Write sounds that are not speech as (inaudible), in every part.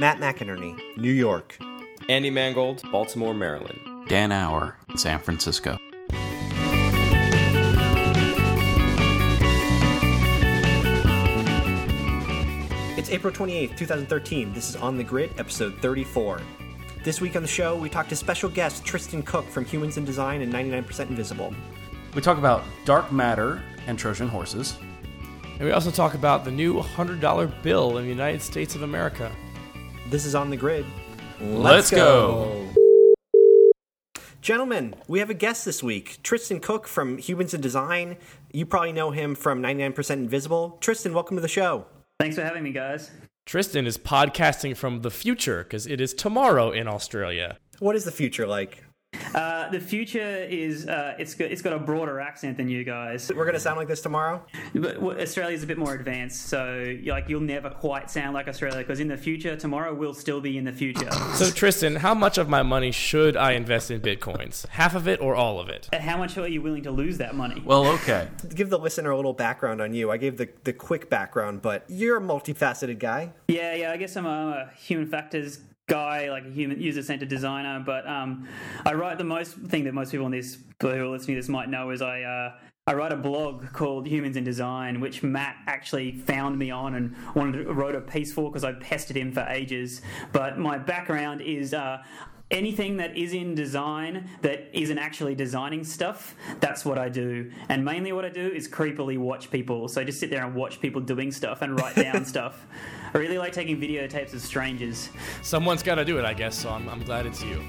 Matt McInerney, New York. Andy Mangold, Baltimore, Maryland. Dan Auer, San Francisco. It's April 28th, 2013. This is On the Grid, episode 34. This week on the show, we talk to special guest Tristan Cooke from Humans in Design and 99% Invisible. We talk about dark matter and Trojan horses. And we also talk about the new $100 bill in the United States of America. This is On the Grid. Let's go. Gentlemen, we have a guest this week, Tristan Cooke from Humans in Design. You probably know him from 99% Invisible. Tristan, welcome to the show. Thanks for having me, guys. Tristan is podcasting from the future because it is tomorrow in Australia. What is the future like? Uh, the future is uh, it's got, it's got a broader accent than you guys. We're going to sound like this tomorrow? But Australia's a bit more advanced, so like you'll never quite sound like Australia because in the future, tomorrow will still be in the future. So Tristan, how much of my money should I invest in bitcoins? Half of it or all of it? How much are you willing to lose that money? Well, okay. Give the listener a little background on you. I gave the, the quick background, but you're a multifaceted guy. Yeah, yeah. I guess I'm a human factors guy, like a human user centered designer. But um, I write the most thing that most people on this who are listening to this might know is I. Uh, I write a blog called Humans in Design, which Matt actually found me on and wanted to, wrote a piece for because I pestered him for ages. But my background is uh, anything that is in design that isn't actually designing stuff, that's what I do. And mainly what I do is creepily watch people. So I just sit there and watch people doing stuff and write down (laughs) stuff. I really like taking videotapes of strangers. Someone's got to do it, I guess, so I'm, I'm glad it's you.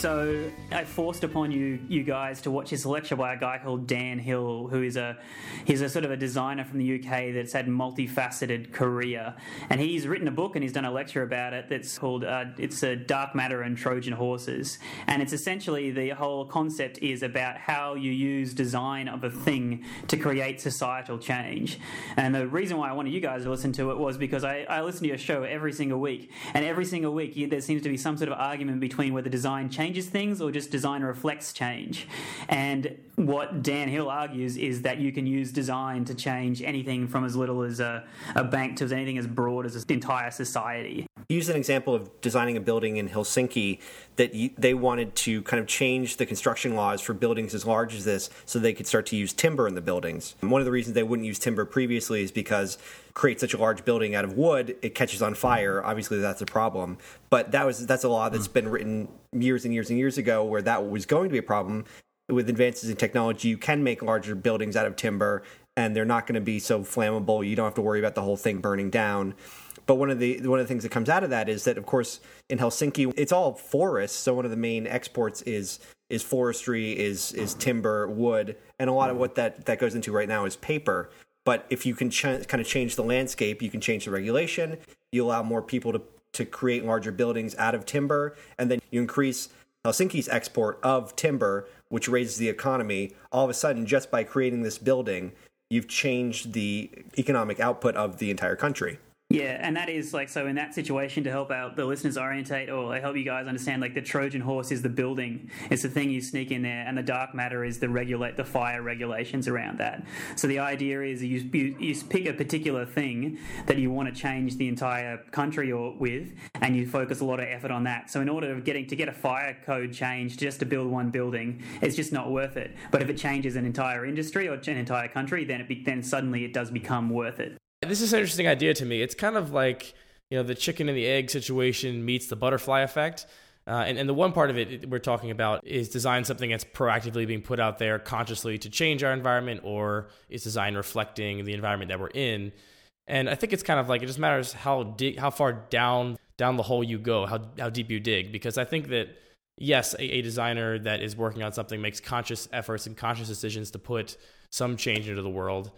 So I forced upon you you guys to watch this lecture by a guy called Dan Hill, who is a he's a sort of a designer from the UK that's had a multifaceted career, and he's written a book and he's done a lecture about it that's called uh, it's a Dark Matter and Trojan Horses, and it's essentially the whole concept is about how you use design of a thing to create societal change, and the reason why I wanted you guys to listen to it was because I, I listen to your show every single week, and every single week there seems to be some sort of argument between whether design changes changes things or just design reflects change. And what Dan Hill argues is that you can use design to change anything from as little as a, a bank to anything as broad as an entire society. He used an example of designing a building in Helsinki that they wanted to kind of change the construction laws for buildings as large as this so they could start to use timber in the buildings. And one of the reasons they wouldn't use timber previously is because create such a large building out of wood, it catches on fire. Obviously, that's a problem. But that was that's a law that's been written years and years and years ago where that was going to be a problem. With advances in technology, you can make larger buildings out of timber, and they're not going to be so flammable. You don't have to worry about the whole thing burning down. But one of the one of the things that comes out of that is that, of course, in Helsinki, it's all forests. So one of the main exports is is forestry, is is timber, wood, and a lot of what that that goes into right now is paper. But if you can ch- kind of change the landscape, you can change the regulation. You allow more people to to create larger buildings out of timber, and then you increase Helsinki's export of timber, which raises the economy. All of a sudden, just by creating this building, you've changed the economic output of the entire country. Yeah, and that is like so in that situation to help out the listeners orientate or help you guys understand like the Trojan horse is the building. It's the thing you sneak in there and the dark matter is the regulate the fire regulations around that. So the idea is you you, you pick a particular thing that you want to change the entire country or with and you focus a lot of effort on that. So in order of getting to get a fire code change just to build one building, it's just not worth it. But if it changes an entire industry or an entire country, then it be, then suddenly it does become worth it. This is an interesting idea to me. It's kind of like you know the chicken and the egg situation meets the butterfly effect. Uh, and, and the one part of it we're talking about is design something that's proactively being put out there consciously to change our environment, or is design reflecting the environment that we're in? And I think it's kind of like it just matters how dig, how far down down the hole you go, how how deep you dig. Because I think that yes, a, a designer that is working on something makes conscious efforts and conscious decisions to put some change into the world.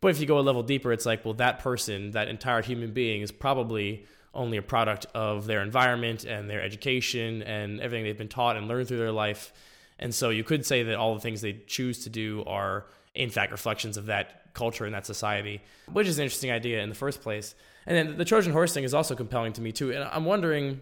But if you go a level deeper, it's like, well, that person, that entire human being is probably only a product of their environment and their education and everything they've been taught and learned through their life. And so you could say that all the things they choose to do are, in fact, reflections of that culture and that society, which is an interesting idea in the first place. And then the Trojan horse thing is also compelling to me too. And I'm wondering,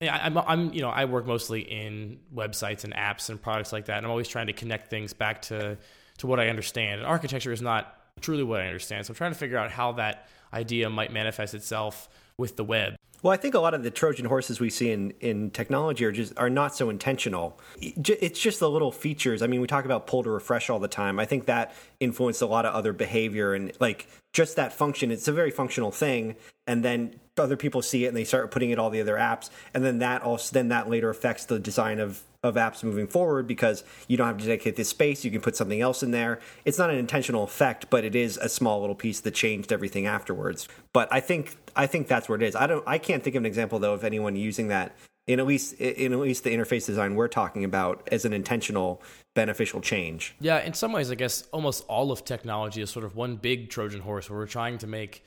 I'm, I'm, you know, I work mostly in websites and apps and products like that. And I'm always trying to connect things back to, to what I understand. And architecture is not truly what I understand. So I'm trying to figure out how that idea might manifest itself with the web. Well, I think a lot of the Trojan horses we see in, in technology are just are not so intentional. It's just the little features. I mean, we talk about pull to refresh all the time. I think that influenced a lot of other behavior and like just that function. It's a very functional thing, and then other people see it and they start putting it all the other apps, and then that also then that later affects the design of of apps moving forward because you don't have to dedicate this space. You can put something else in there. It's not an intentional effect, but it is a small little piece that changed everything afterwards. But I think I think that's where it is. I don't. I can't think of an example though of anyone using that in at least in at least the interface design we're talking about as an intentional beneficial change. Yeah, in some ways, I guess almost all of technology is sort of one big Trojan horse where we're trying to make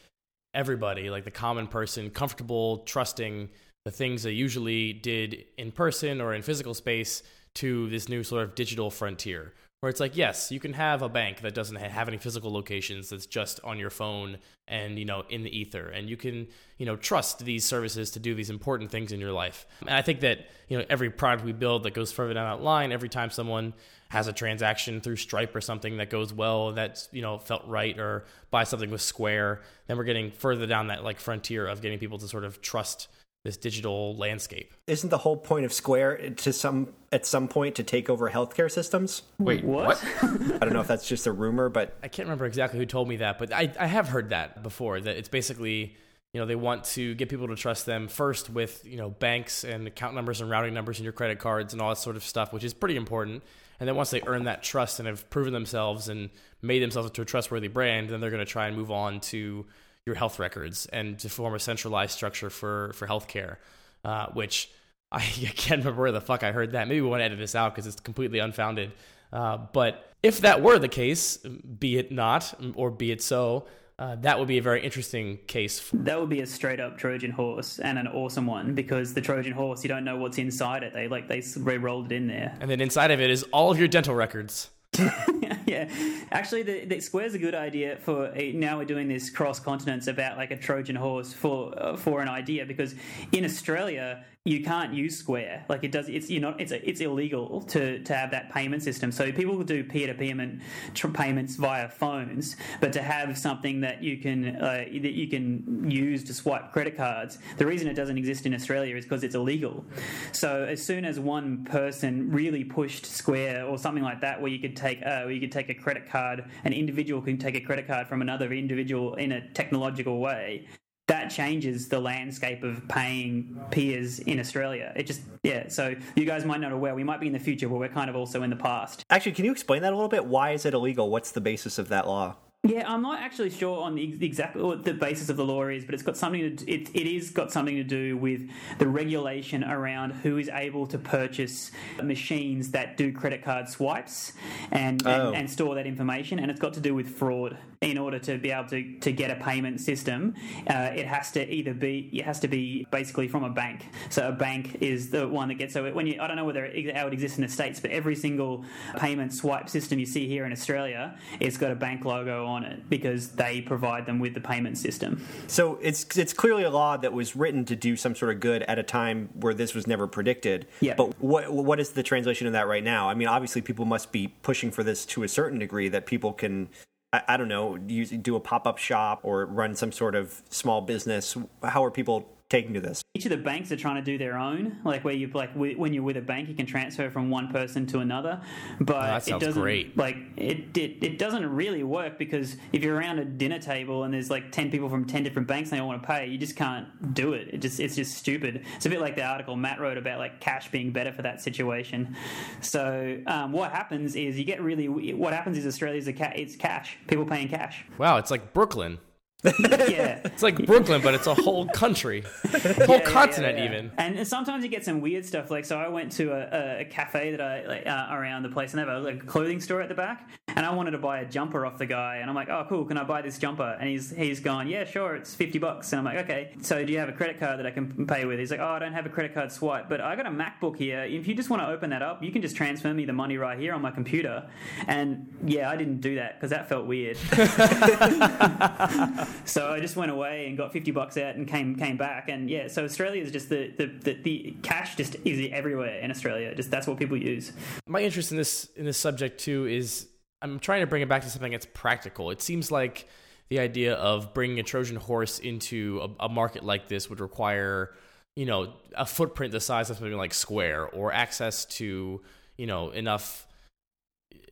everybody, like the common person, comfortable, trusting the things they usually did in person or in physical space to this new sort of digital frontier where it's like yes you can have a bank that doesn't have any physical locations that's just on your phone and you know in the ether. And you can you know trust these services to do these important things in your life. And i think that you know every product we build that goes further down that line every time someone has a transaction through stripe or something that goes well that's you know felt right or buy something with square then we're getting further down that like frontier of getting people to sort of trust this digital landscape. Isn't the whole point of Square to some at some point to take over healthcare systems? Wait, what? I don't know if that's just a rumor, but I can't remember exactly who told me that, but I, I have heard that before. That it's basically you know they want to get people to trust them first with you know banks and account numbers and routing numbers and your credit cards and all that sort of stuff, which is pretty important. And then once they earn that trust and have proven themselves and made themselves into a trustworthy brand, then they're going to try and move on to your health records and to form a centralized structure for for healthcare, uh, which (laughs) I, can't remember where the fuck I heard that. Maybe we want to edit this out because it's completely unfounded. Uh, but if that were the case, be it not or be it so, uh, that would be a very interesting case. That would be a straight up Trojan horse and an awesome one because the Trojan horse, you don't know what's inside it. They like they re-rolled it in there, and then inside of it is all of your dental records. (laughs) (laughs) yeah, actually, the, the Square's a good idea for a, now. We're doing this cross continents about like a Trojan horse for uh, for an idea because in Australia you can't use Square. Like it does, it's you know, it's it's illegal to to have that payment system. So people do peer to payment payments via phones, but to have something that you can uh, that you can use to swipe credit cards, the reason it doesn't exist in Australia is because it's illegal. So as soon as one person really pushed Square or something like that, where you could take uh, where you could take a credit card, an individual can take a credit card from another individual in a technological way, that changes the landscape of paying peers in Australia. It just, yeah. So you guys might not aware we might be in the future, but we're kind of also in the past. Actually, can you explain that a little bit? Why is it illegal? What's the basis of that law? Yeah, I'm not actually sure on the exactly what the basis of the law is, but it's got something to it, it is got something to do with the regulation around who is able to purchase machines that do credit card swipes and, oh. and, and, store that information, and it's got to do with fraud. In order to be able to, to get a payment system, uh, it has to either be it has to be basically from a bank. So a bank is the one that gets so when you I don't know whether it, how it exists in the states, but every single payment swipe system you see here in Australia, it's got a bank logo on it because they provide them with the payment system. So it's it's clearly a law that was written to do some sort of good at a time where this was never predicted. Yeah. But what what is the translation of that right now? I mean, obviously people must be pushing for this to a certain degree that people can I, I don't know, use, do a pop up shop or run some sort of small business. How are people taking to this? Each of the banks are trying to do their own, like where you like when you're with a bank, you can transfer from one person to another. But oh, it doesn't great. like it, it. It doesn't really work because if you're around a dinner table and there's like ten people from ten different banks and they all want to pay, you just can't do it. It just it's just stupid. It's a bit like the article Matt wrote about like cash being better for that situation. So um, what happens is you get really what happens is Australia's a ca- it's cash. People paying cash. Wow, it's like Brooklyn yeah, (laughs) it's like Brooklyn, but it's a whole country, a (laughs) whole yeah, continent, yeah, yeah, even. And sometimes you get some weird stuff. Like, so I went to a, a cafe that I like, uh, around the place, and they have a like, clothing store at the back. And I wanted to buy a jumper off the guy, and I'm like, "Oh, cool! Can I buy this jumper?" And he's he's gone, "Yeah, sure. It's fifty bucks." And I'm like, "Okay. So do you have a credit card that I can pay with?" He's like, "Oh, I don't have a credit card swipe, but I got a MacBook here. If you just want to open that up, you can just transfer me the money right here on my computer." And yeah, I didn't do that because that felt weird. (laughs) (laughs) so I just went away and got 50 bucks out and came came back. And yeah, so Australia is just the, the, the, the, cash just is everywhere in Australia. Just that's what people use. My interest in this in this subject too is I'm trying to bring it back to something that's practical. It seems like the idea of bringing a Trojan horse into a, a market like this would require, you know, a footprint the size of something like Square or access to, you know, enough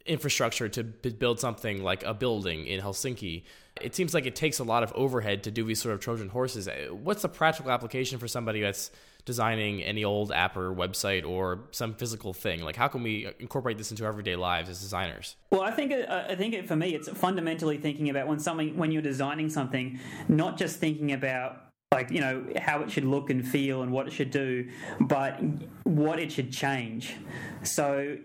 infrastructure to build something like a building in Helsinki. It seems like it takes a lot of overhead to do these sort of Trojan horses. What's the practical application for somebody that's designing any old app or website or some physical thing? Like, how can we incorporate this into everyday lives as designers? Well, I think uh, I think it, for me, it's fundamentally thinking about when something when you're designing something, not just thinking about like you know how it should look and feel and what it should do, but what it should change. So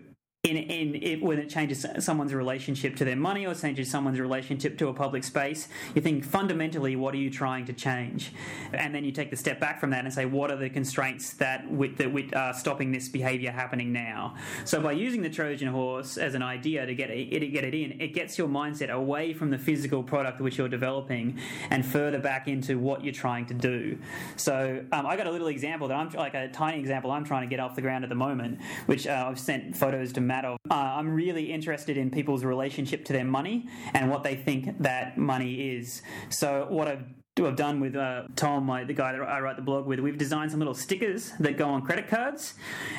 in, in it, when it changes someone's relationship to their money or changes someone's relationship to a public space, you think fundamentally, what are you trying to change? And then you take the step back from that and say, what are the constraints that with, that with, are stopping this behavior happening now? So by using the Trojan horse as an idea to get it, get it in, it gets your mindset away from the physical product which you're developing and further back into what you're trying to do. So um, I got a little example that I'm like a tiny example I'm trying to get off the ground at the moment, which uh, I've sent photos to Matt of. Uh, I'm really interested in people's relationship to their money and what they think that money is. So what I've I've done with uh, Tom, my, the guy that I write the blog with, we've designed some little stickers that go on credit cards,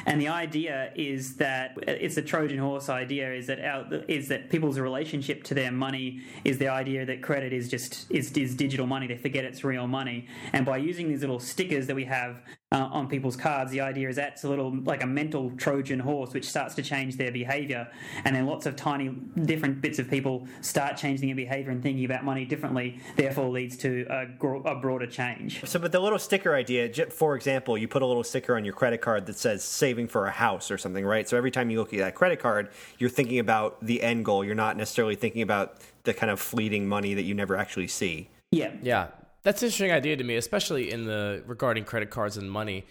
and the idea is that it's a Trojan horse idea is that our, is that people's relationship to their money is the idea that credit is just is, is digital money. They forget it's real money, and by using these little stickers that we have uh, on people's cards. The idea is that's a little like a mental Trojan horse, which starts to change their behavior, and then lots of tiny different bits of people start changing their behavior and thinking about money differently. Therefore, leads to a, a broader change. So, but the little sticker idea, for example, you put a little sticker on your credit card that says "saving for a house" or something, right? So every time you look at that credit card, you're thinking about the end goal. You're not necessarily thinking about the kind of fleeting money that you never actually see. Yeah. Yeah. That's an interesting idea to me, especially in the regarding credit cards and money.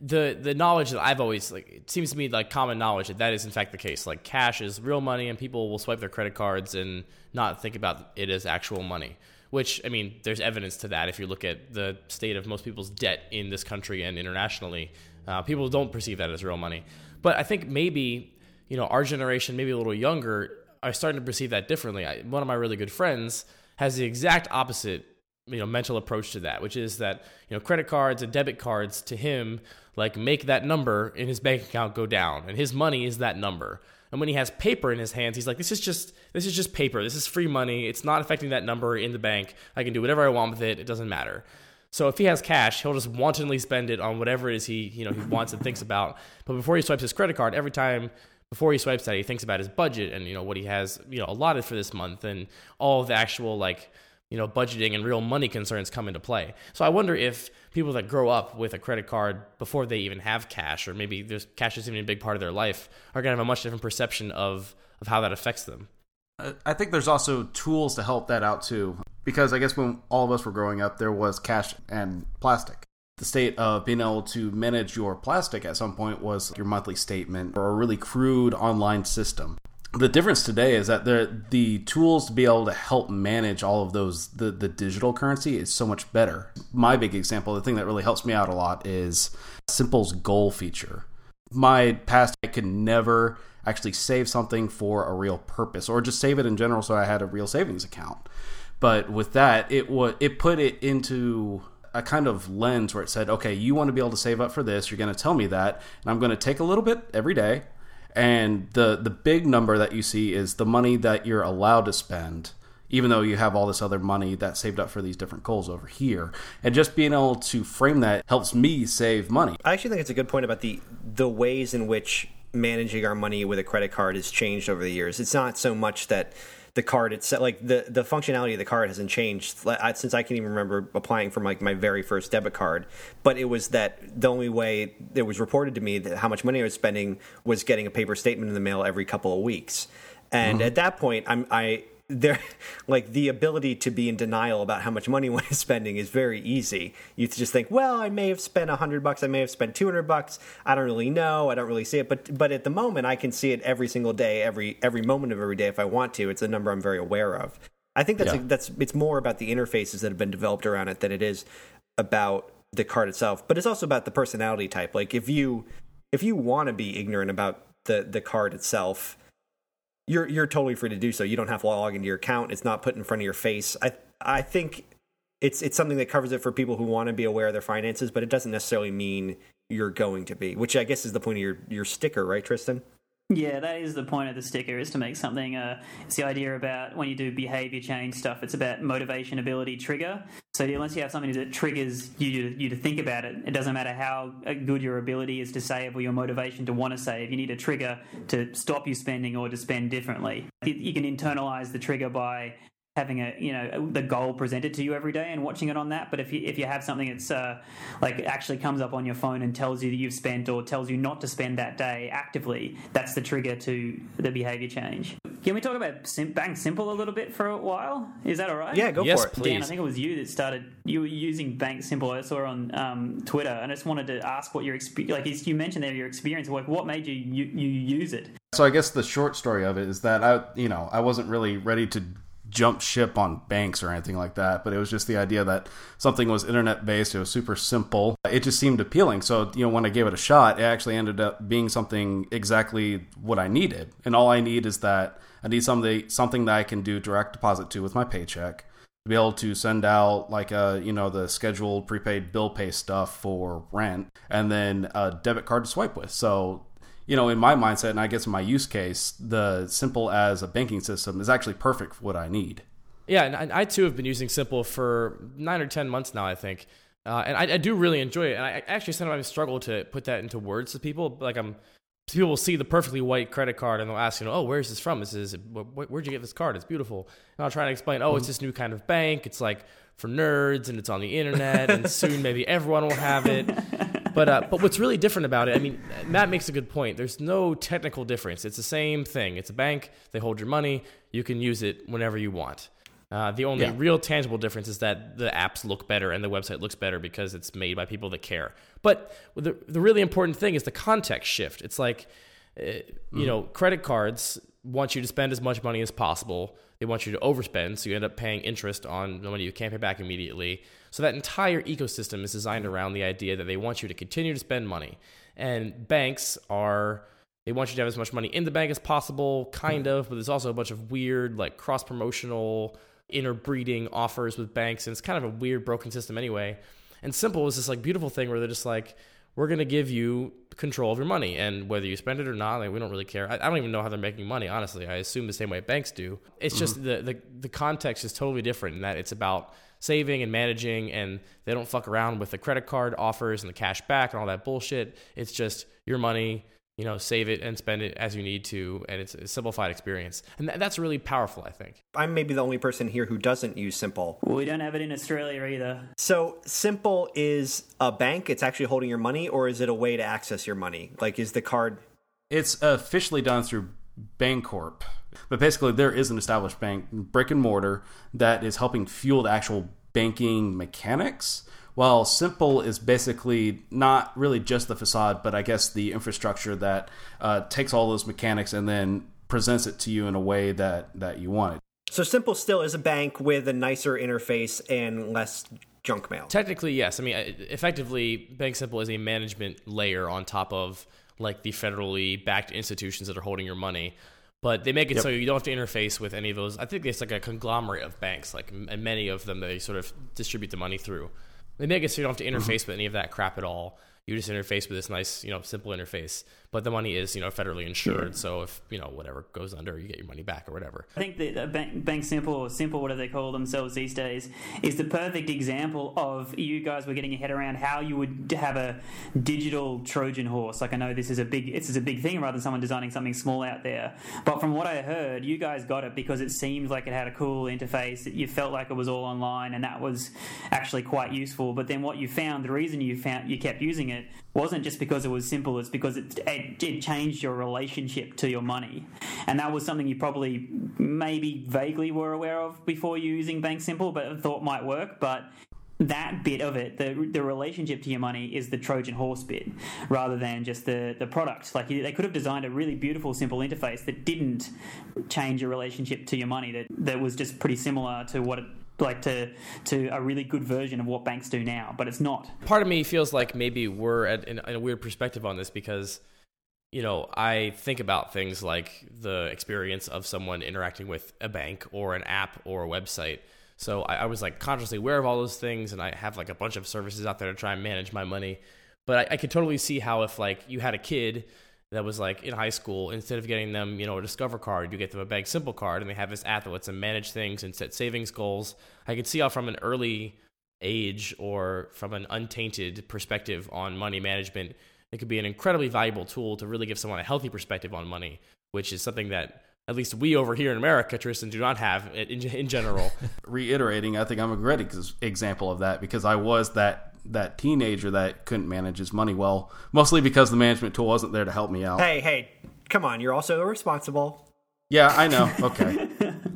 The the knowledge that I've always like it seems to me like common knowledge that that is in fact the case. Like cash is real money, and people will swipe their credit cards and not think about it as actual money. Which I mean, there's evidence to that if you look at the state of most people's debt in this country and internationally. Uh, people don't perceive that as real money. But I think maybe you know our generation, maybe a little younger, are starting to perceive that differently. I, one of my really good friends has the exact opposite you know mental approach to that which is that you know credit cards and debit cards to him like make that number in his bank account go down and his money is that number. And when he has paper in his hands he's like this is just this is just paper. This is free money. It's not affecting that number in the bank. I can do whatever i want with it. It doesn't matter. So if he has cash he'll just wantonly spend it on whatever it is he you know he wants and thinks about. But before he swipes his credit card every time before he swipes that he thinks about his budget and you know what he has you know allotted for this month and all the actual like you know, budgeting and real money concerns come into play. So I wonder if people that grow up with a credit card before they even have cash, or maybe there's cash isn't even a big part of their life, are going to have a much different perception of of how that affects them. I think there's also tools to help that out too, because I guess when all of us were growing up, there was cash and plastic. The state of being able to manage your plastic at some point was your monthly statement or a really crude online system the difference today is that the the tools to be able to help manage all of those the the digital currency is so much better. My big example, the thing that really helps me out a lot is Simple's goal feature. My past I could never actually save something for a real purpose or just save it in general so I had a real savings account. But with that, it it put it into a kind of lens where it said, okay, you want to be able to save up for this. You're going to tell me that, and I'm going to take a little bit every day and the the big number that you see is the money that you're allowed to spend even though you have all this other money that's saved up for these different goals over here. And just being able to frame that helps me save money. I actually think it's a good point about the the ways in which managing our money with a credit card has changed over the years. It's not so much that the card itself like the the functionality of the card hasn't changed since I can even remember applying for like my very first debit card but it was that the only way it was reported to me that how much money I was spending was getting a paper statement in the mail every couple of weeks and mm-hmm. at that point I'm I there (laughs) like the ability to be in denial about how much money (laughs) one is spending is very easy. You just think well i may have spent 100 bucks i may have spent 200 bucks. I don't really know i don't really see it. But but at the moment i can see it every single day every every moment of every day if i want to. It's a number i'm very aware of. I think that's yeah. a, that's it's more about the interfaces that have been developed around it than it is about the card itself. But it's also about the personality type. Like if you if you want to be ignorant about the the card itself you're you're totally free to do so. You don't have to log into your account. It's not put in front of your face. I I think it's it's something that covers it for people who want to be aware of their finances, but it doesn't necessarily mean you're going to be. Which I guess is the point of your your sticker, right, Tristan? Yeah, that is the point of the sticker is to make something. Uh, it's the idea about when you do behavior change stuff. It's about motivation, ability, trigger. So unless you have something that triggers you you to think about it, it doesn't matter how uh, good your ability is to save or your motivation to want to save. You need a trigger to stop you spending or to spend differently. You can internalize the trigger by having a you know the goal presented to you every day and watching it on that but if you if you have something that's uh, like actually comes up on your phone and tells you that you've spent or tells you not to spend that day actively that's the trigger to the behavior change can we talk about Sim- bank simple a little bit for a while is that all right Yeah, go Yes, for it. please. Dan, I think it was you that started. You were using Bank Simple. I saw on um, Twitter, and I just wanted to ask what your experience. Like you mentioned there, your experience. Like what made you, you you use it? So I guess the short story of it is that I, you know, I wasn't really ready to jump ship on banks or anything like that, but it was just the idea that something was internet based, it was super simple. It just seemed appealing. So, you know, when I gave it a shot, it actually ended up being something exactly what I needed. And all I need is that I need something something that I can do direct deposit to with my paycheck. To be able to send out like a you know the scheduled prepaid bill pay stuff for rent and then a debit card to swipe with so you know, in my mindset, and I guess in my use case, the simple as a banking system is actually perfect for what I need. Yeah, and I, too have been using Simple for nine or ten months now, I think, uh, and I, I do really enjoy it. And I actually sometimes struggle to put that into words to people. Like I'm, people will see the perfectly white credit card and they'll ask, you know, oh, where's this from? This is wh- wh- where'd you get this card? It's beautiful. And I'll try to explain, oh, it's this new kind of bank. It's like for nerds and it's on the internet, and (laughs) soon maybe everyone will have it. But uh, but what's really different about it? I mean, Matt makes a good point. There's no technical difference. It's the same thing. It's a bank. They hold your money. You can use it whenever you want. Uh, the only Yeah. real tangible difference is that the apps look better and the website looks better because it's made by people that care. But the the really important thing is the context shift. It's like, uh, you know, credit cards want you to spend as much money as possible. They want you to overspend, so you end up paying interest on the money you can't pay back immediately. So that entire ecosystem is designed around the idea that they want you to continue to spend money. And banks are they want you to have as much money in the bank as possible, kind of, but there's also a bunch of weird, like cross promotional, interbreeding offers with banks, and it's kind of a weird, broken system anyway. And Simple is this like beautiful thing where they're just like, we're gonna give you control of your money, and whether you spend it or not, like we don't really care. I, I don't even know how they're making money, honestly. I assume the same way banks do. It's just mm-hmm. the, the the context is totally different in that it's about saving and managing, and they don't fuck around with the credit card offers and the cash back and all that bullshit. It's just your money you know, save it and spend it as you need to, and it's a simplified experience, and th- that's really powerful. I think. I'm maybe the only person here who doesn't use Simple. We don't have it in Australia either. So Simple is a bank. It's actually holding your money, or is it a way to access your money? Like, is the card? It's officially done through Bancorp, but basically there is an established bank, brick and mortar, that is helping fuel the actual banking mechanics. While Simple is basically not really just the facade, but I guess the infrastructure that uh, takes all those mechanics and then presents it to you in a way that, that you want it. So Simple still is a bank with a nicer interface and less junk mail. Technically, yes. I mean, effectively, Bank Simple is a management layer on top of like the federally backed institutions that are holding your money. But they make it so you don't have to interface with any of those. I think it's like a conglomerate of banks, like m- and many of them that they sort of distribute the money through. They make it so you don't have to mm-hmm. interface with any of that crap at all. You just interface with this nice, you know, simple interface. But the money is, you know, federally insured. So if you know whatever goes under, you get your money back or whatever. I think the uh, Bank, Bank Simple or Simple, whatever they call themselves these days, is the perfect example of you guys were getting your head around how you would have a digital Trojan horse. Like I know this is a big, this is a big thing rather than someone designing something small out there. But from what I heard, you guys got it because it seemed like it had a cool interface. That you felt like it was all online, and that was actually quite useful. But then what you found, the reason you found you kept using it wasn't just because it was simple. It's because it, it, it changed your relationship to your money, and that was something you probably maybe vaguely were aware of before using Bank Simple, but thought might work. But that bit of it, the the relationship to your money, is the Trojan horse bit, rather than just the the product. Like they could have designed a really beautiful, simple interface that didn't change your relationship to your money. That that was just pretty similar to what it like to to a really good version of what banks do now, but it's not. part of me feels like maybe we're at in, in a weird perspective on this because you know, I think about things like the experience of someone interacting with a bank or an app or a website. So I, I was like consciously aware of all those things, and I have like a bunch of services out there to try and manage my money. But I, I could totally see how if like you had a kid that was like in high school, instead of getting them, you know, a Discover card, you get them a Bank Simple card, and they have this app that lets them manage things and set savings goals. I could see how from an early age or from an untainted perspective on money management, it could be an incredibly valuable tool to really give someone a healthy perspective on money, which is something that at least we over here in America, Tristan, do not have in, in general. (laughs) Reiterating, I think I'm a great ex- example of that because I was that that teenager that couldn't manage his money well, mostly because the management tool wasn't there to help me out. Hey, hey, come on! You're also irresponsible. Yeah, I know. Okay.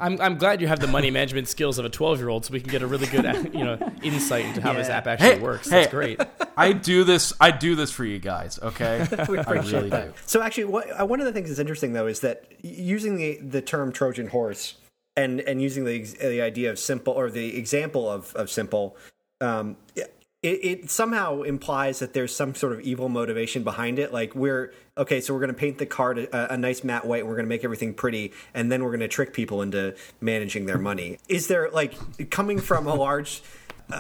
I'm, I'm glad you have the money management skills of a 12 year old, so we can get a really good you know insight into how this app actually Hey, works. hey. That's great. I do this. I do this for you guys. Okay. (laughs) We I appreciate really that. do. So actually, what, uh, one of the things that's interesting though is that using the the term Trojan horse and and using the the idea of simple or the example of of simple, um, it, it somehow implies that there's some sort of evil motivation behind it. Like we're okay, so we're going to paint the card a, a nice matte white, and we're going to make everything pretty, and then we're going to trick people into managing their money. Is there like coming from a large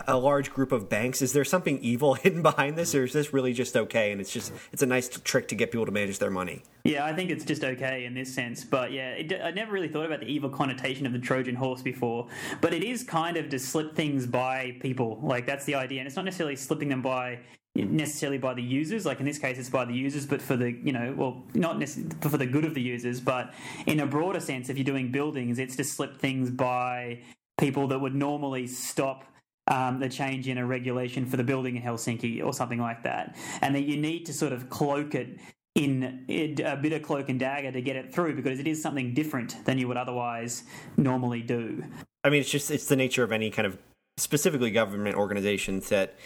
a large group of banks. Is there something evil (laughs) hidden behind this, or is this really just okay? And it's just it's a nice trick to get people to manage their money. Yeah, I think it's just okay in this sense. But yeah, it, I never really thought about the evil connotation of the Trojan horse before. But it is kind of to slip things by people. Like, that's the idea. And it's not necessarily slipping them by necessarily by the users like in this case it's by the users but for the you know well not for the good of the users but in a broader sense if you're doing buildings it's to slip things by people that would normally stop um, the change in a regulation for the building in Helsinki or something like that, and that you need to sort of cloak it in a bit of cloak and dagger to get it through because it is something different than you would otherwise normally do. I mean, it's just it's the nature of any kind of specifically government organizations that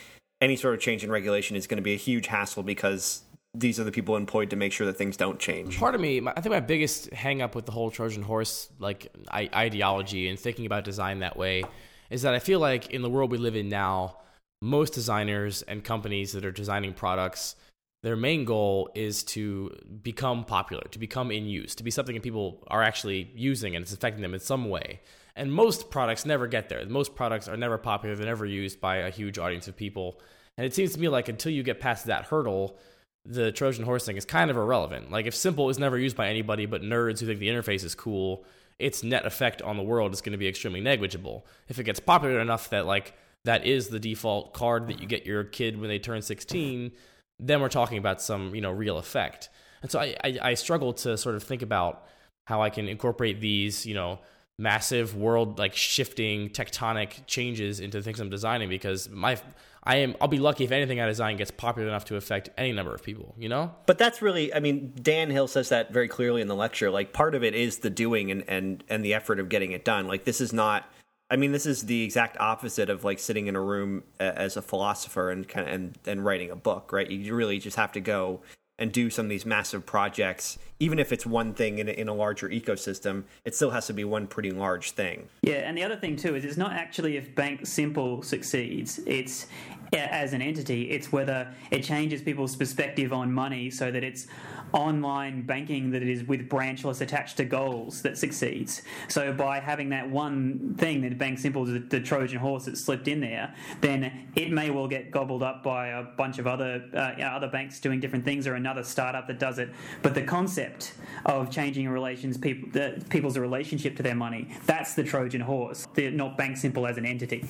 any sort of change in regulation is going to be a huge hassle because these are the people employed to make sure that things don't change. Part of me, my- I think my biggest hang up with the whole Trojan horse like I- ideology and thinking about design that way is that I feel like in the world we live in now, most designers and companies that are designing products, their main goal is to become popular, to become in use, to be something that people are actually using and it's affecting them in some way. And most products never get there. Most products are never popular, they're never used by a huge audience of people. And it seems to me like until you get past that hurdle, the Trojan horse thing is kind of irrelevant. Like if simple is never used by anybody but nerds who think the interface is cool, its net effect on the world is going to be extremely negligible. If it gets popular enough that like that is the default card that you get your kid when they turn 16, then we're talking about some, you know, real effect. And so I, I, I struggle to sort of think about how I can incorporate these, you know, massive world like shifting tectonic changes into things I'm designing because my I am I'll be lucky if anything I design gets popular enough to affect any number of people, you know? But that's really, I mean, Dan Hill says that very clearly in the lecture. Like, part of it is the doing and, and, and the effort of getting it done. Like, this is not, I mean, this is the exact opposite of like sitting in a room as a philosopher and kind of, and, and writing a book, right? You really just have to go and do some of these massive projects. Even if it's one thing in a, in a larger ecosystem, it still has to be one pretty large thing. Yeah, and the other thing too is it's not actually if Bank Simple succeeds. It's as an entity. It's whether it changes people's perspective on money so that it's online banking that is with branchless attached to goals that succeeds. So by having that one thing that Bank Simple is the, the Trojan horse that slipped in there, then it may well get gobbled up by a bunch of other uh, other banks doing different things or another startup that does it. But the concept of changing relations people the, people's relationship to their money that's the Trojan horse. They're not Bank Simple as an entity.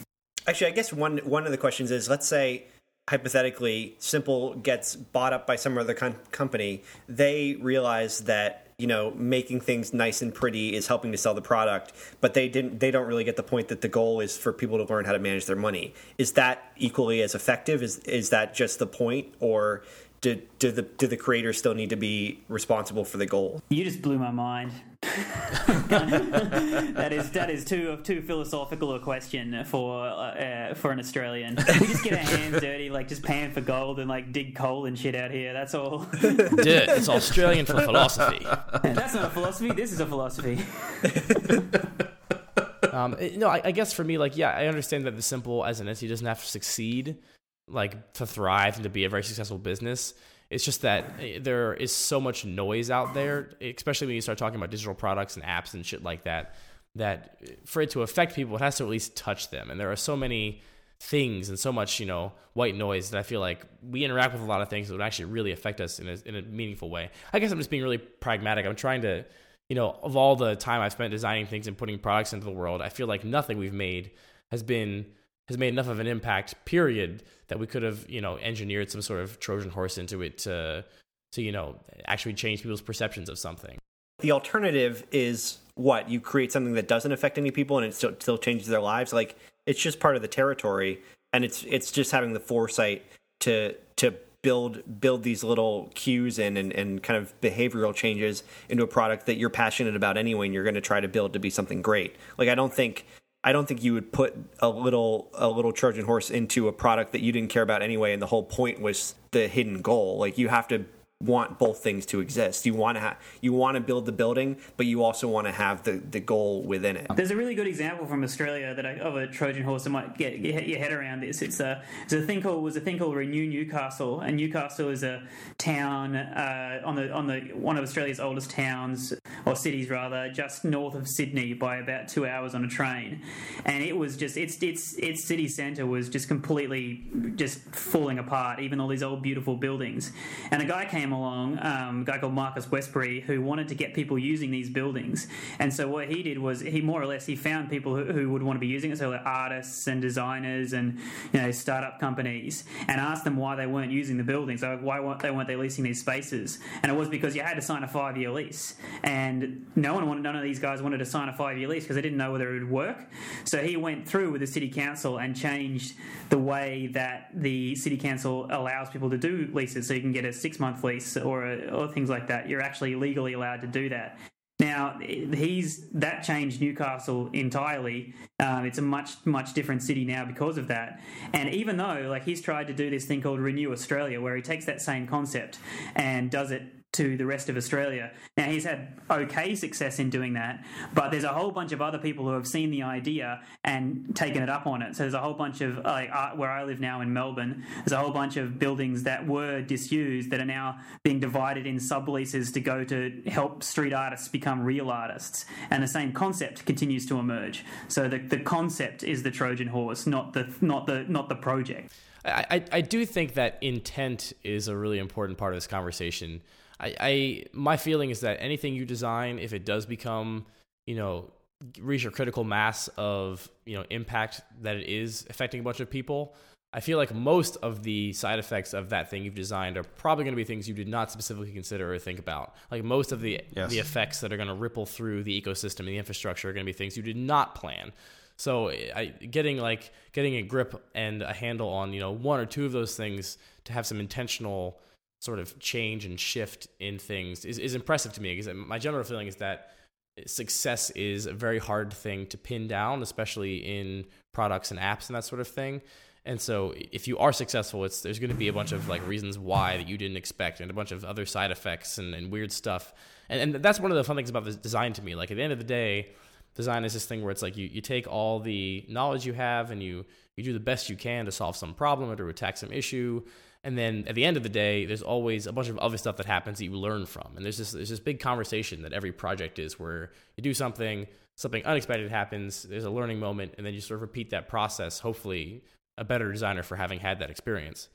Actually, I guess one one of the questions is: Let's say hypothetically, Simple gets bought up by some other com- company. They realize that you know making things nice and pretty is helping to sell the product, but they didn't. They don't really get the point that the goal is for people to learn how to manage their money. Is that equally as effective? Is is that just the point, or do, do the do the creators still need to be responsible for the goal? You just blew my mind. (laughs) that is that is too too philosophical a question for uh, uh, for an Australian. We just get our hands dirty, like just pan for gold and like dig coal and shit out here. That's all. (laughs) Dirt, it's Australian for philosophy. That's not a philosophy. This is a philosophy. (laughs) Um, no, I, I guess for me, like, yeah, I understand that the simple as an entity doesn't have to succeed, like, to thrive and to be a very successful business. It's just that eh, there is so much noise out there, especially when you start talking about digital products and apps and shit like that. That for it to affect people, it has to at least touch them. And there are so many things and so much, you know, white noise that I feel like we interact with a lot of things that would actually really affect us in a, in a meaningful way. I guess I'm just being really pragmatic. I'm trying to, you know, of all the time I've spent designing things and putting products into the world, I feel like nothing we've made has been has made enough of an impact period that we could have you know engineered some sort of trojan horse into it to to you know actually change people's perceptions of something. The alternative is what? You create something that doesn't affect any people and it still, still changes their lives? Like it's just part of the territory and it's it's just having the foresight to to build build these little cues in and, and kind of behavioral changes into a product that you're passionate about anyway and you're going to try to build to be something great. Like i don't think I don't think you would put a little a little Trojan horse into a product that you didn't care about anyway, and the whole point was the hidden goal. Like you have to want both things to exist. You want to ha- you want to build the building, but you also want to have the, the goal within it. There's a really good example from Australia that I, of a Trojan horse that might get, get your head around this. It's a it's a thing called was a thing called Renew Newcastle, and Newcastle is a town uh, on the on the one of Australia's oldest towns or cities rather, just north of Sydney by about two hours on a train, and it was just its its its city centre was just completely just falling apart. Even all these old beautiful buildings, and a guy came along, um, a guy called Marcus Westbury, who wanted to get people using these buildings. And so what he did was he more or less he found people who, who would want to be using it, so like artists and designers and you know startup companies, and asked them why they weren't using the buildings. Like why weren't they weren't they leasing these spaces? And it was because you had to sign a five year lease, and no one wanted none of these guys wanted to sign a five year lease because they didn't know whether it would work. So he went through with the city council and changed the way that the city council allows people to do leases, so you can get a six month lease or or things like that. You're actually legally allowed to do that. Now he's that changed Newcastle entirely. Um, it's a much much different city now because of that. And even though like he's tried to do this thing called Renew Australia, where he takes that same concept and does it to the rest of Australia. Now, he's had okay success in doing that, but there's a whole bunch of other people who have seen the idea and taken it up on it. So there's a whole bunch of, like, uh, where I live now in Melbourne, there's a whole bunch of buildings that were disused that are now being divided in subleases to go to help street artists become real artists. And the same concept continues to emerge. So the, the concept is the Trojan horse, not the, not the, not the project. I, I do think that intent is a really important part of this conversation I, I my feeling is that anything you design, if it does become, you know, reach a critical mass of you know impact that it is affecting a bunch of people, I feel like most of the side effects of that thing you've designed are probably going to be things you did not specifically consider or think about. Like most of the yes. the effects that are going to ripple through the ecosystem and the infrastructure are going to be things you did not plan. So I, getting like getting a grip and a handle on you know one or two of those things to have some intentional sort of change and shift in things is, is impressive to me because my general feeling is that success is a very hard thing to pin down, especially in products and apps and that sort of thing. And so if you are successful, it's there's going to be a bunch of like reasons why that you didn't expect and a bunch of other side effects and, and weird stuff. And, and that's one of the fun things about this design to me. Like at the end of the day, design is this thing where it's like you, you take all the knowledge you have and you, you do the best you can to solve some problem or to attack some issue and then at the end of the day, there's always a bunch of other stuff that happens that you learn from. And there's this there's this big conversation that every project is where you do something, something unexpected happens, there's a learning moment, and then you sort of repeat that process. Hopefully, a better designer for having had that experience.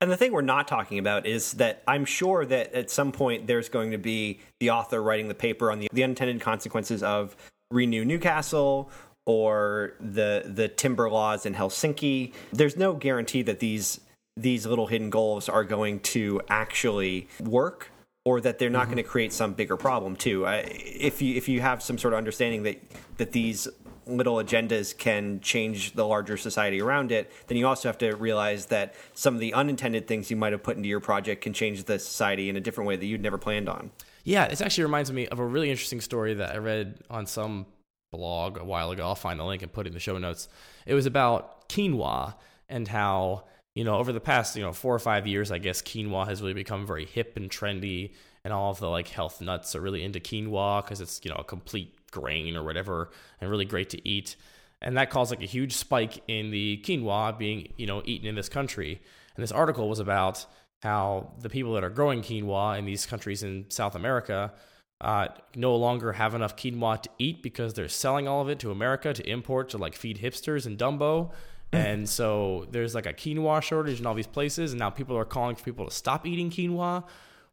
And the thing we're not talking about is that I'm sure that at some point there's going to be the author writing the paper on the, the unintended consequences of Renew Newcastle or the the timber laws in Helsinki. There's no guarantee that these these little hidden goals are going to actually work or that they're not mm-hmm. going to create some bigger problem too. I, if you if you have some sort of understanding that that these little agendas can change the larger society around it, then you also have to realize that some of the unintended things you might have put into your project can change the society in a different way that you'd never planned on. Yeah, this actually reminds me of a really interesting story that I read on some blog a while ago. I'll find the link and put it in the show notes. It was about quinoa and how you know, over the past, you know, four or five years, I guess quinoa has really become very hip and trendy, and all of the like health nuts are really into quinoa because it's, you know, a complete grain or whatever and really great to eat. And that caused like a huge spike in the quinoa being, you know, eaten in this country. And this article was about how the people that are growing quinoa in these countries in South America uh, no longer have enough quinoa to eat because they're selling all of it to America to import to like feed hipsters and Dumbo. And so there's like a quinoa shortage in all these places, and now people are calling for people to stop eating quinoa,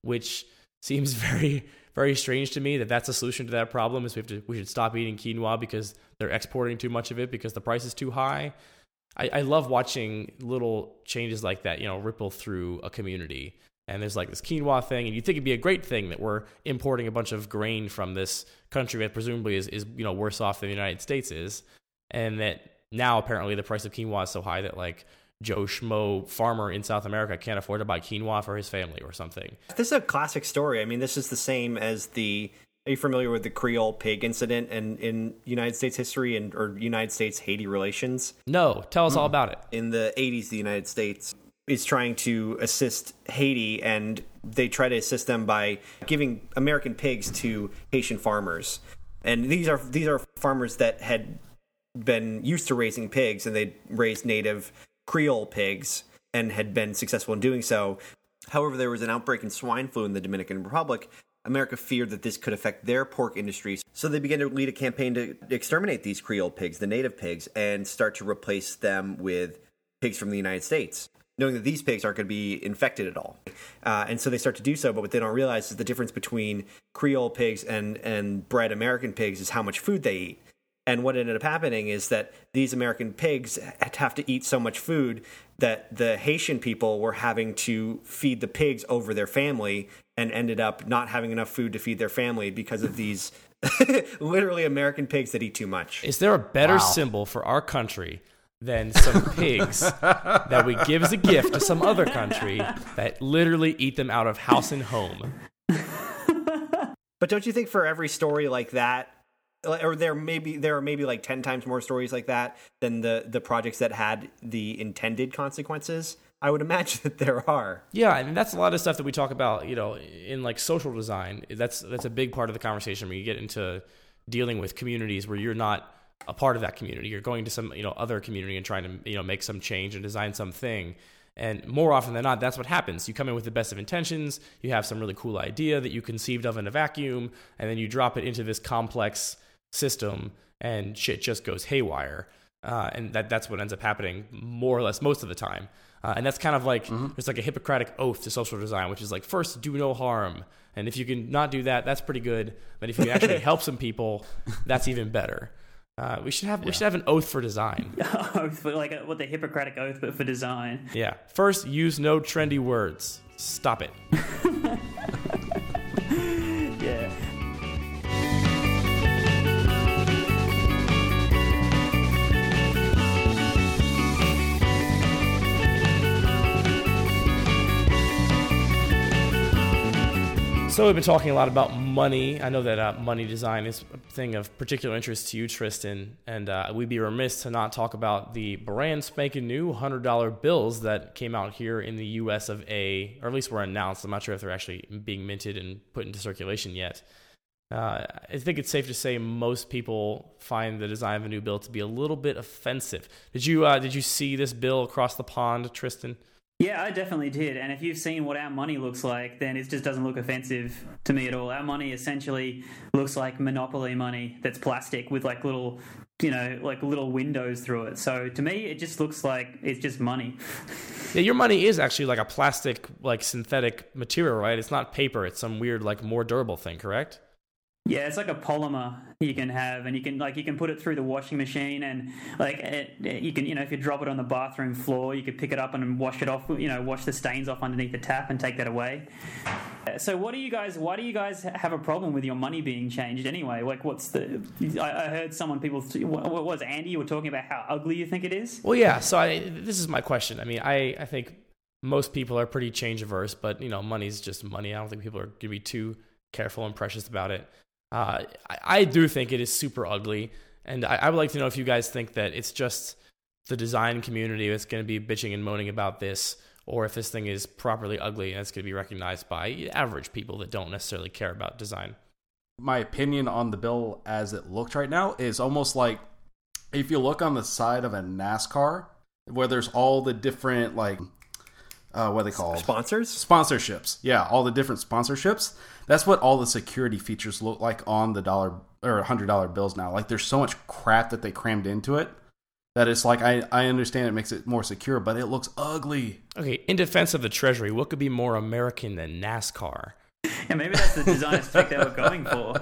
which seems (laughs) very very strange to me that that's a solution to that problem is we have to we should stop eating quinoa because they're exporting too much of it because the price is too high. I, I love watching little changes like that, you know, ripple through a community. And there's like this quinoa thing, and you think it'd be a great thing that we're importing a bunch of grain from this country that presumably is, is you know worse off than the United States is, and that now apparently the price of quinoa is so high that like Joe Schmo farmer in South America can't afford to buy quinoa for his family or something. This is a classic story. I mean, this is the same as the. Are you familiar with the Creole pig incident and in United States history and or United States Haiti relations? No, tell us all mm. about it. In the 80s, the United States is trying to assist Haiti, and they try to assist them by giving American pigs to Haitian farmers. And these are these are farmers that had been used to raising pigs, and they'd raised native Creole pigs and had been successful in doing so. However, there was an outbreak in swine flu in the Dominican Republic. America feared that this could affect their pork industries, so they began to lead a campaign to exterminate these Creole pigs, the native pigs, and start to replace them with pigs from the United States, knowing that these pigs aren't going to be infected at all. Uh, and so they start to do so, but what they don't realize is the difference between Creole pigs and, and bred American pigs is how much food they eat. And what ended up happening is that these American pigs have to eat so much food that the Haitian people were having to feed the pigs over their family and ended up not having enough food to feed their family because of these (laughs) literally American pigs that eat too much. Is there a better symbol for our country than some (laughs) pigs that we give as a gift to some other country that literally eat them out of house and home? But don't you think for every story like that, or there maybe there are maybe like ten times more stories like that than the the projects that had the intended consequences? I would (laughs) imagine that there are. Yeah, and that's a lot of stuff that we talk about, you know, in like social design. That's that's a big part of the conversation when you get into dealing with communities where you're not a part of that community. You're going to some, you know, other community and trying to, you know, make some change and design something. And more often than not, that's what happens. You come in with the best of intentions, you have some really cool idea that you conceived of in a vacuum, and then you drop it into this complex system and shit just goes haywire. Uh, and that, that's what ends up happening more or less most of the time. Uh, and that's kind of like there's like a Hippocratic oath to social design, which is like first do no harm, and if you can not do that, that's pretty good. But if you can actually (laughs) help some people, that's even better. Uh, we should have we should have an oath for design. (laughs) like a, what the Hippocratic oath, but for design. Yeah. First, use no trendy words. Stop it. (laughs) So we've been talking a lot about money. I know that uh, money design is a thing of particular interest to you, Tristan, and uh, we'd be remiss to not talk about the brand spanking new hundred dollar bills that came out here in the U.S. of A, or at least were announced. I'm not sure if they're actually being minted and put into circulation yet. Uh, I think it's safe to say most people find the design of a new bill to be a little bit offensive. Did you uh, did you see this bill across the pond, Tristan? Yeah, I definitely did. And if you've seen what our money looks like, then it just doesn't look offensive to me at all. Our money essentially looks like monopoly money that's plastic with like little, you know, like little windows through it. So to me, it just looks like it's just money. Yeah, your money is actually like a plastic, like synthetic material, right? It's not paper. It's some weird, like more durable thing, correct? Yeah, it's like a polymer you can have, and you can like you can put it through the washing machine, and like it, you can you know if you drop it on the bathroom floor, you could pick it up and wash it off, you know, wash the stains off underneath the tap and take that away. So what do you guys? Why do you guys have a problem with your money being changed anyway? Like, what's the? I, I heard someone people. What, was Andy? You were talking about how ugly you think it is. Well, yeah. So I, this is my question. I mean, I, I think most people are pretty change averse, but you know, money's just money. I don't think people are to be too careful and precious about it. Uh, I, I do think it is super ugly, and I, I would like to know if you guys think that it's just the design community that's going to be bitching and moaning about this, or if this thing is properly ugly and it's going to be recognized by average people that don't necessarily care about design. my opinion on the bill as it looks right now is almost like if you look on the side of a NASCAR where there's all the different like uh, what are they call Sponsors? Sponsorships. Yeah, all the different sponsorships. That's what all the security features look like on the dollar or hundred dollar bills now. Like there's so much crap that they crammed into it that it's like I, I understand it makes it more secure, but it looks ugly. Okay, in defense of the Treasury, what could be more American than NASCAR? Yeah, maybe that's the design aspect they were going for.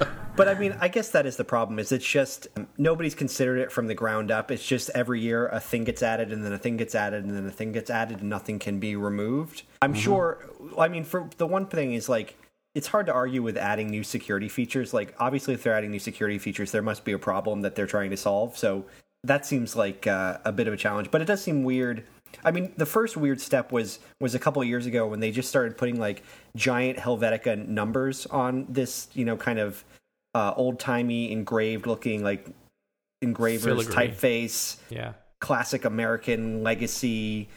(laughs) But I mean, I guess that is the problem. Is it's just um, nobody's considered it from the ground up. It's just every year a thing gets added, and then a thing gets added, and then a thing gets added, and nothing can be removed. I'm sure. I mean, for the one thing is like it's hard to argue with adding new security features. Like obviously, if they're adding new security features, there must be a problem that they're trying to solve. So that seems like uh, a bit of a challenge. But it does seem weird. I mean, the first weird step was was a couple of years ago when they just started putting like giant Helvetica numbers on this, you know, kind of uh, old timey engraved looking like engravers Filigree. typeface, Yeah. classic American legacy,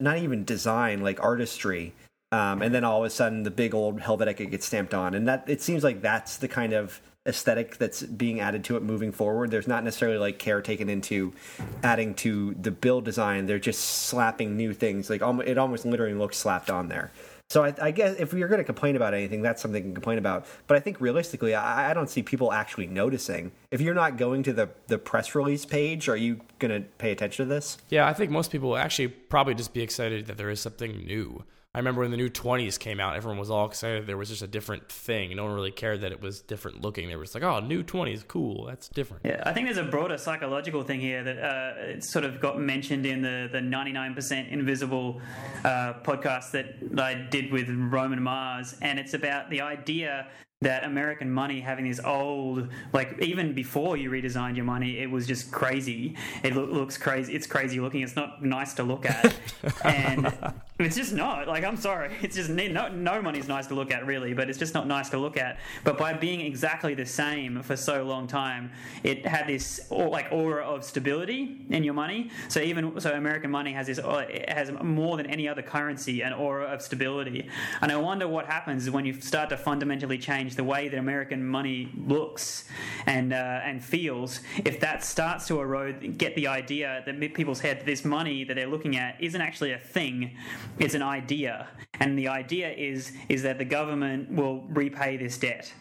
not even design, like artistry. Um, and then all of a sudden, the big old Helvetica gets stamped on, and that it seems like that's the kind of aesthetic that's being added to it moving forward. There's not necessarily like care taken into adding to the build design. They're just slapping new things. Like it almost literally looks slapped on there. So I, I guess if you're going to complain about anything, that's something you can complain about. But I think realistically, I, I don't see people actually noticing. If you're not going to the the press release page, are you going to pay attention to this? Yeah, I think most people will actually probably just be excited that there is something new. I remember when the new 20s came out, everyone was all excited. There was just a different thing. No one really cared that it was different looking. They were just like, oh, new 20s, cool. That's different. Yeah, I think there's a broader psychological thing here that uh, sort of got mentioned in the, the 99% Invisible uh, podcast that I did with Roman Mars, and it's about the idea that American money having this old, like even before you redesigned your money, it was just crazy. It loo- looks crazy. It's crazy looking. It's not nice to look at, (laughs) and it's just not. Like I'm sorry, (laughs) it's just no no money's nice to look at really, but it's just not nice to look at. But by being exactly the same for so long time, it had this like aura of stability in your money. So even so, American money has this. uh, It has more than any other currency an aura of stability. And I wonder what happens when you start to fundamentally change the way that American money looks and uh, and feels. If that starts to erode, get the idea that people's head that this money that they're looking at isn't actually a thing; it's an idea. And the idea is is that the government will repay this debt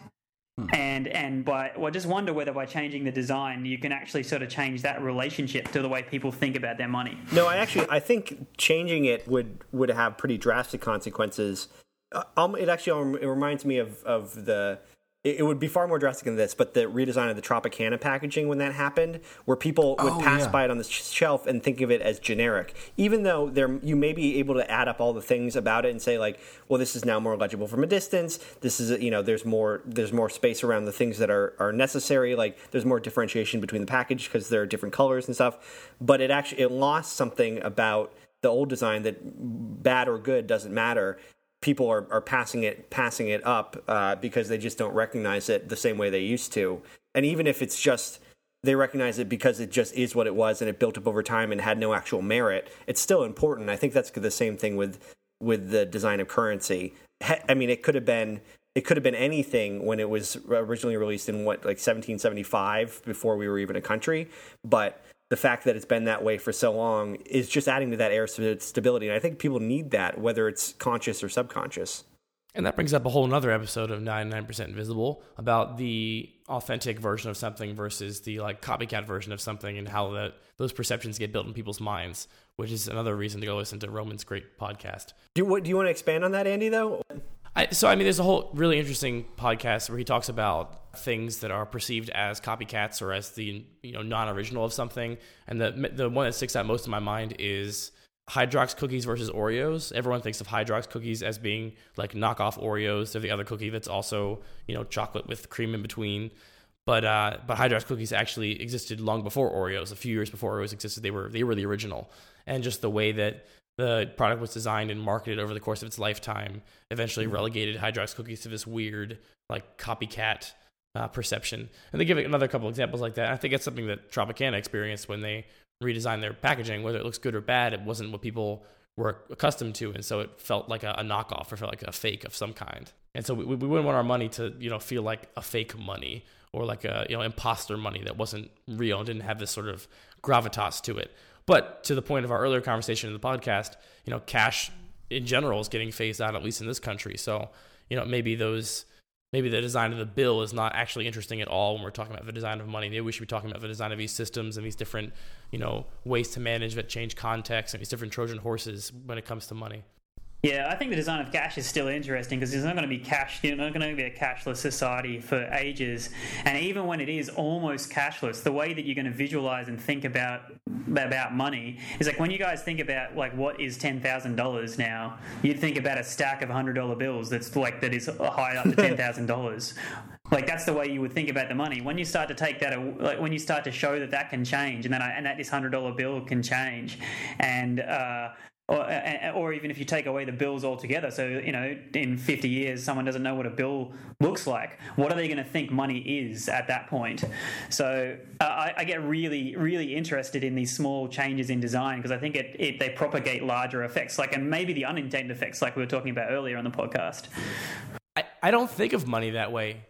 and and by well, I just wonder whether by changing the design you can actually sort of change that relationship to the way people think about their money. No, I actually I think changing it would would have pretty drastic consequences. Uh, um, it actually um, it reminds me of of the. It it would be far more drastic than this, but the redesign of the Tropicana packaging when that happened, where people would Oh, pass yeah. by it on the shelf and think of it as generic, even though there you may be able to add up all the things about it and say like, well, this is now more legible from a distance. This is you know there's more there's more space around the things that are are necessary. Like there's more differentiation between the package because there are different colors and stuff. But it actually it lost something about the old design that bad or good doesn't matter. People are, are passing it passing it up uh, because they just don't recognize it the same way they used to. And even if it's just they recognize it because it just is what it was and it built up over time and had no actual merit, it's still important. I think that's the same thing with with the design of currency. I mean, it could have been it could have been anything when it was originally released in what like 1775 before we were even a country, but the fact that it's been that way for so long is just adding to that air of stability. And I think people need that, whether it's conscious or subconscious. And that brings up a whole other episode of 99% Invisible about the authentic version of something versus the like copycat version of something and how that those perceptions get built in people's minds, which is another reason to go listen to Roman's great podcast. Do, what, do you want to expand on that, Andy, though? I, so I mean, there's a whole really interesting podcast where he talks about things that are perceived as copycats or as the you know non-original of something, and the the one that sticks out most in my mind is Hydrox cookies versus Oreos. Everyone thinks of Hydrox cookies as being like knockoff Oreos. They're the other cookie that's also you know chocolate with cream in between. But uh, but Hydrox cookies actually existed long before Oreos. A few years before Oreos existed, they were they were the original. And just the way that the product was designed and marketed over the course of its lifetime eventually relegated Hydrox cookies to this weird like copycat uh, perception. And they give another couple examples like that. I think it's something that Tropicana experienced when they redesigned their packaging. Whether it looks good or bad, it wasn't what people were accustomed to, and so it felt like a, a knockoff or felt like a fake of some kind. And so we, we wouldn't want our money to you know feel like a fake money or like a you know imposter money that wasn't real and didn't have this sort of gravitas to it. But to the point of our earlier conversation in the podcast, you know, cash in general is getting phased out, at least in this country. So, you know, maybe those maybe the design of the bill is not actually interesting at all when we're talking about the design of money. Maybe we should be talking about the design of these systems and these different, you know, ways to manage that change context and these different Trojan horses when it comes to money. Yeah, I think the design of cash is still interesting because there's not going to be cash. You're not going to be a cashless society for ages, and even when it is almost cashless, the way that you're going to visualize and think about about money is like when you guys think about like what is ten thousand dollars now, you'd think about a stack of hundred dollar bills that's like that is high up to (laughs) ten thousand dollars. Like that's the way you would think about the money. When you start to take that, like when you start to show that that can change, and that and that this hundred dollar bill can change, and uh, or, or even if you take away the bills altogether. So, you know, in 50 years, someone doesn't know what a bill looks like. What are they going to think money is at that point? So, uh, I, I, get really, really interested in these small changes in design because I think it, it, they propagate larger effects, like, and maybe the unintended effects, like we were talking about earlier on the podcast. I, I don't think of money that way.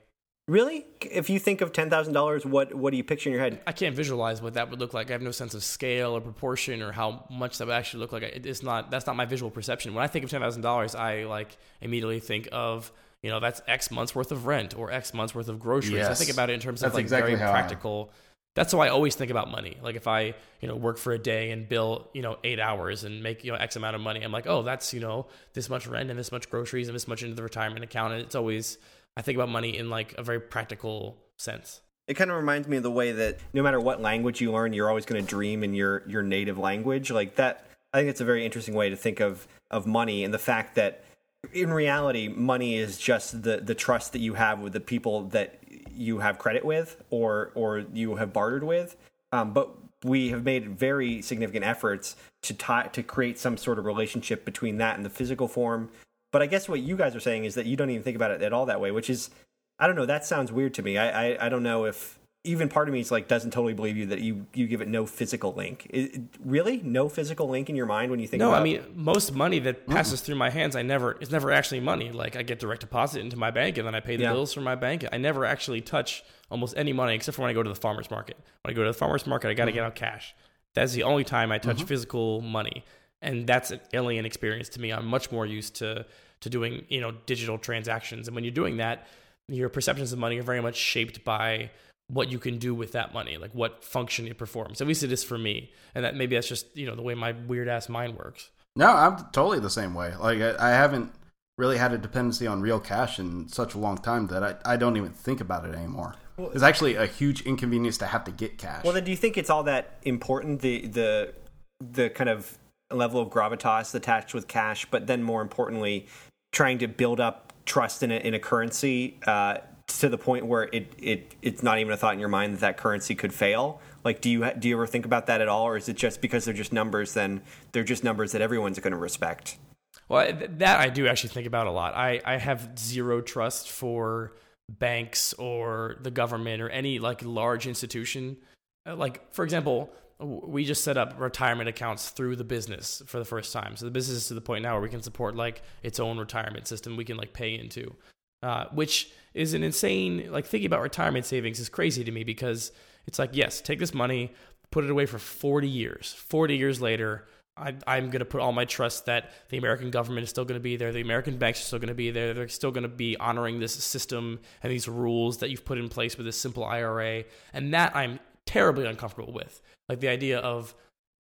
Really? If you think of ten thousand dollars, what what do you picture in your head? I can't visualize what that would look like. I have no sense of scale or proportion or how much that would actually look like. It's not that's not my visual perception. When I think of ten thousand dollars, I like immediately think of you know that's X months worth of rent or X months worth of groceries. Yes. I think about it in terms that's of like exactly very practical. That's how I always think about money. Like if I, you know, work for a day and bill, you know, eight hours and make, you know, X amount of money, I'm like, oh, that's, you know, this much rent and this much groceries and this much into the retirement account. And it's always, I think about money in like a very practical sense. It kind of reminds me of the way that no matter what language you learn, you're always going to dream in your your native language. Like that, I think it's a very interesting way to think of of money and the fact that in reality, money is just the the trust that you have with the people that you have credit with or or you have bartered with. Um, but we have made very significant efforts to tie to create some sort of relationship between that and the physical form but I guess what you guys are saying is that you don't even think about it at all that way, which is, I don't know, that sounds weird to me. I, I, I don't know if even part of me is like doesn't totally believe you that you you give it no physical link. It, really, no physical link in your mind when you think. No, about... I mean most money that passes mm. through my hands, I never it's never actually money. Like I get direct deposit into my bank and then I pay the yeah. bills from my bank. I never actually touch almost any money except for when I go to the farmers market. When I go to the farmers market, I got to mm-hmm. get out cash. That's the only time I touch mm-hmm. physical money, and that's an alien experience to me. I'm much more used to to doing you know digital transactions. And when you're doing that your perceptions of money are very much shaped by what you can do with that money like what function it performs. At least it is for me. And that maybe that's just you know the way my weird ass mind works. No i'm totally the same way. Like i, I haven't really had a dependency on real cash in such a long time that i, I don't even think about it anymore. Well, it's actually a huge inconvenience to have to get cash. well then do you think it's all that important the the the kind of level of gravitas attached with cash but then more importantly trying to build up trust in a, in a currency uh, to the point where it, it it's not even a thought in your mind that that currency could fail. Like, do you do you ever think about that at all, or is it just because they're just numbers? Then they're just numbers that everyone's going to respect. Well, that I do actually think about a lot. I, I have zero trust for banks or the government or any like large institution. Uh, like, for example, we just set up retirement accounts through the business for the first time. So the business is to the point now where we can support like its own retirement system we can like pay into, uh, which is an insane like thinking about retirement savings is crazy to me because it's like yes, take this money, put it away for 40 years. 40 years later, I, I'm going to put all my trust that the American government is still going to be there, the American banks are still going to be there, they're still going to be honoring this system and these rules that you've put in place with this simple IRA, and that I'm terribly uncomfortable with. Like the idea of,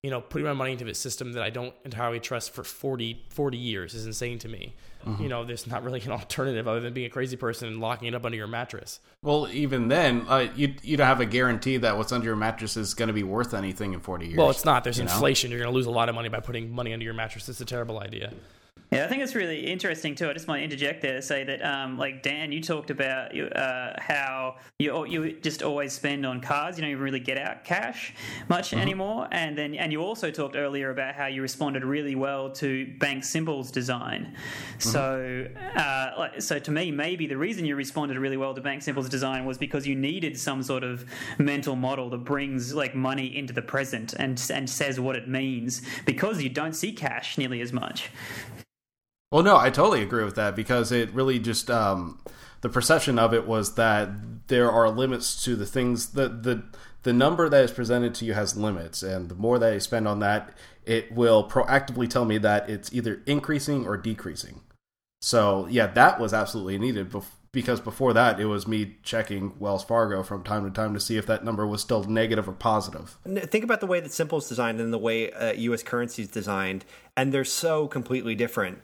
you know, putting my money into a system that I don't entirely trust for 40, 40 years is insane to me. Mm-hmm. You know, there's not really an alternative other than being a crazy person and locking it up under your mattress. Well, even then, uh, you you don't have a guarantee that what's under your mattress is going to be worth anything in 40 years. Well, it's not. There's inflation. Know? You're going to lose a lot of money by putting money under your mattress. It's a terrible idea. Yeah, I think it's really interesting too. I just want to interject there to say that, um, like Dan, you talked about uh, how you you just always spend on cards. You don't even really get out cash much mm-hmm. anymore. And then, and you also talked earlier about how you responded really well to Bank Simple's design. Mm-hmm. So, uh, so to me, maybe the reason you responded really well to Bank Simple's design was because you needed some sort of mental model that brings like money into the present and and says what it means because you don't see cash nearly as much. Well, no, I totally agree with that because it really just um, the perception of it was that there are limits to the things that the the number that is presented to you has limits, and the more that I spend on that, it will proactively tell me that it's either increasing or decreasing. So yeah, that was absolutely needed because before that, it was me checking Wells Fargo from time to time to see if that number was still negative or positive. Think about the way that Simple is designed and the way uh, U.S. currency is designed, and they're so completely different.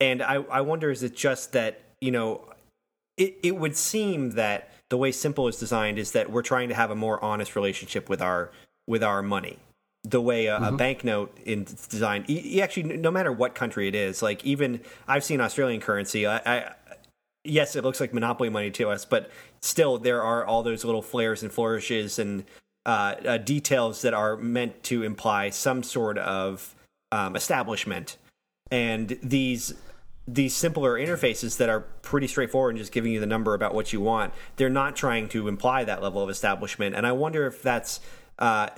And I, I wonder, is it just that you know, it it would seem that the way Simple is designed is that we're trying to have a more honest relationship with our with our money. The way a, mm-hmm. a banknote is designed, actually, no matter what country it is, like even I've seen Australian currency. I, I yes, it looks like monopoly money to us, but still, there are all those little flares and flourishes and uh, uh, details that are meant to imply some sort of um, establishment. And these these simpler interfaces that are pretty straightforward and just giving you the number about what you want, they're not trying to imply that level of establishment. And I wonder if that's uh,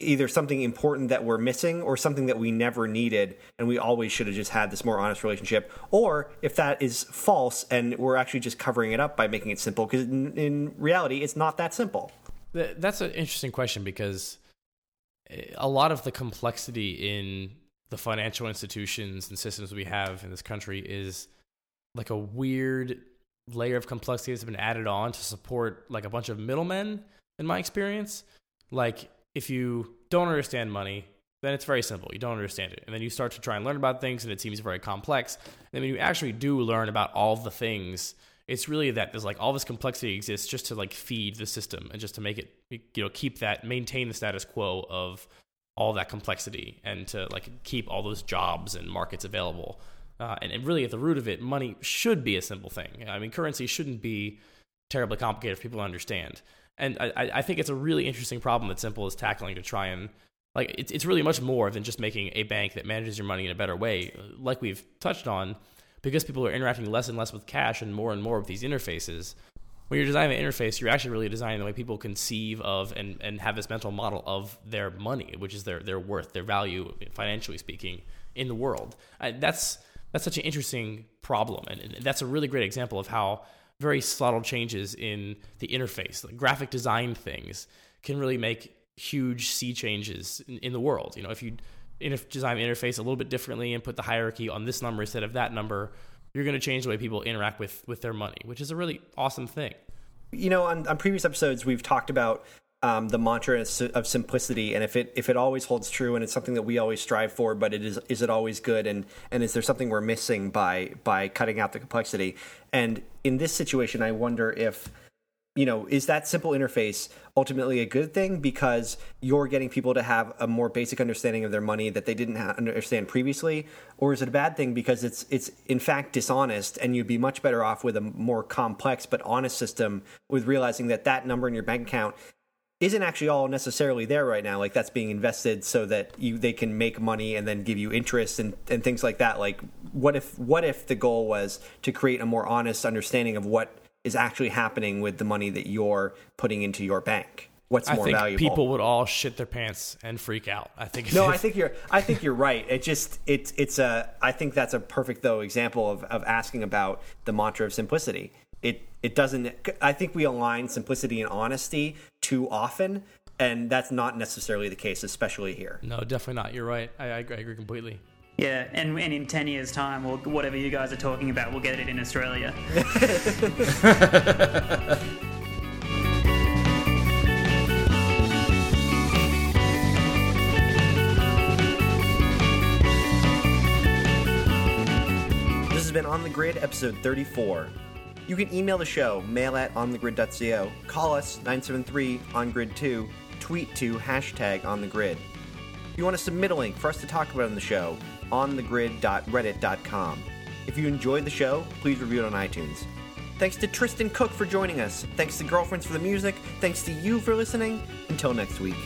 either something important that we're missing or something that we never needed and we always should have just had this more honest relationship or if that is false and we're actually just covering it up by making it simple because in, in reality it's not that simple that's an interesting question because a lot of the complexity in the financial institutions and systems we have in this country is like a weird layer of complexity that's been added on to support like a bunch of middlemen in my experience. Like if you don't understand money then it's very simple. You don't understand it. And then you start to try and learn about things and it seems very complex. And when you actually do learn about all the things it's really that there's like all this complexity exists just to like feed the system and just to make it you know keep that maintain the status quo of all that complexity and to like keep all those jobs and markets available. Uh, and, and, really, at the root of it, money should be a simple thing. I mean, currency shouldn't be terribly complicated for people to understand. And I, I think it's a really interesting problem that Simple is tackling to try and like it's it's really much more than just making a bank that manages your money in a better way. Like we've touched on, because people are interacting less and less with cash and more and more with these interfaces when you're designing an interface, you're actually really designing the way people conceive of and, and have this mental model of their money, which is their, their worth, their value, financially speaking, in the world. Uh, that's that's such an interesting problem, and, and, that's a really great example of how very subtle changes in the interface, like graphic design things, can really make huge sea changes in, in the world. You know, if you design the interface a little bit differently and put the hierarchy on this number instead of that number, you're going to change the way people interact with with their money, which is a really awesome thing. You know, on, on previous episodes, we've talked about um, the mantra of simplicity, and if it if it always holds true, and it's something that we always strive for, but it is is it always good, and and is there something we're missing by by cutting out the complexity? And in this situation, I wonder if you know, is that simple interface ultimately a good thing? Because you're getting people to have a more basic understanding of their money that they didn't understand previously, or is it a bad thing because it's it's in fact dishonest and you'd be much better off with a more complex but honest system with realizing that that number in your bank account isn't actually all necessarily there right now? Like that's being invested so that you they can make money and then give you interest and, and things like that. Like what if what if the goal was to create a more honest understanding of what is actually happening with the money that you're putting into your bank. What's more I think valuable? People would all shit their pants and freak out. I think. No, (laughs) I think you're. I think you're right. It just it's it's a. I think that's a perfect though example of of asking about the mantra of simplicity. It it doesn't. I think we align simplicity and honesty too often, and that's not necessarily the case, especially here. No, definitely not. You're right. I, I agree completely. Yeah, and, and in 10 years' time, or whatever you guys are talking about, we'll get it in Australia. This has been On the Grid, episode 34. You can email the show, mail at onthegrid.co, call us 973 on grid 2, tweet to hashtag on the grid. If you want to submit a link for us to talk about on the show, onthegrid.reddit.com. If you enjoyed the show, please review it on iTunes. Thanks to Tristan Cooke for joining us. Thanks to Girlfriends for the music. Thanks to you for listening. Until next week.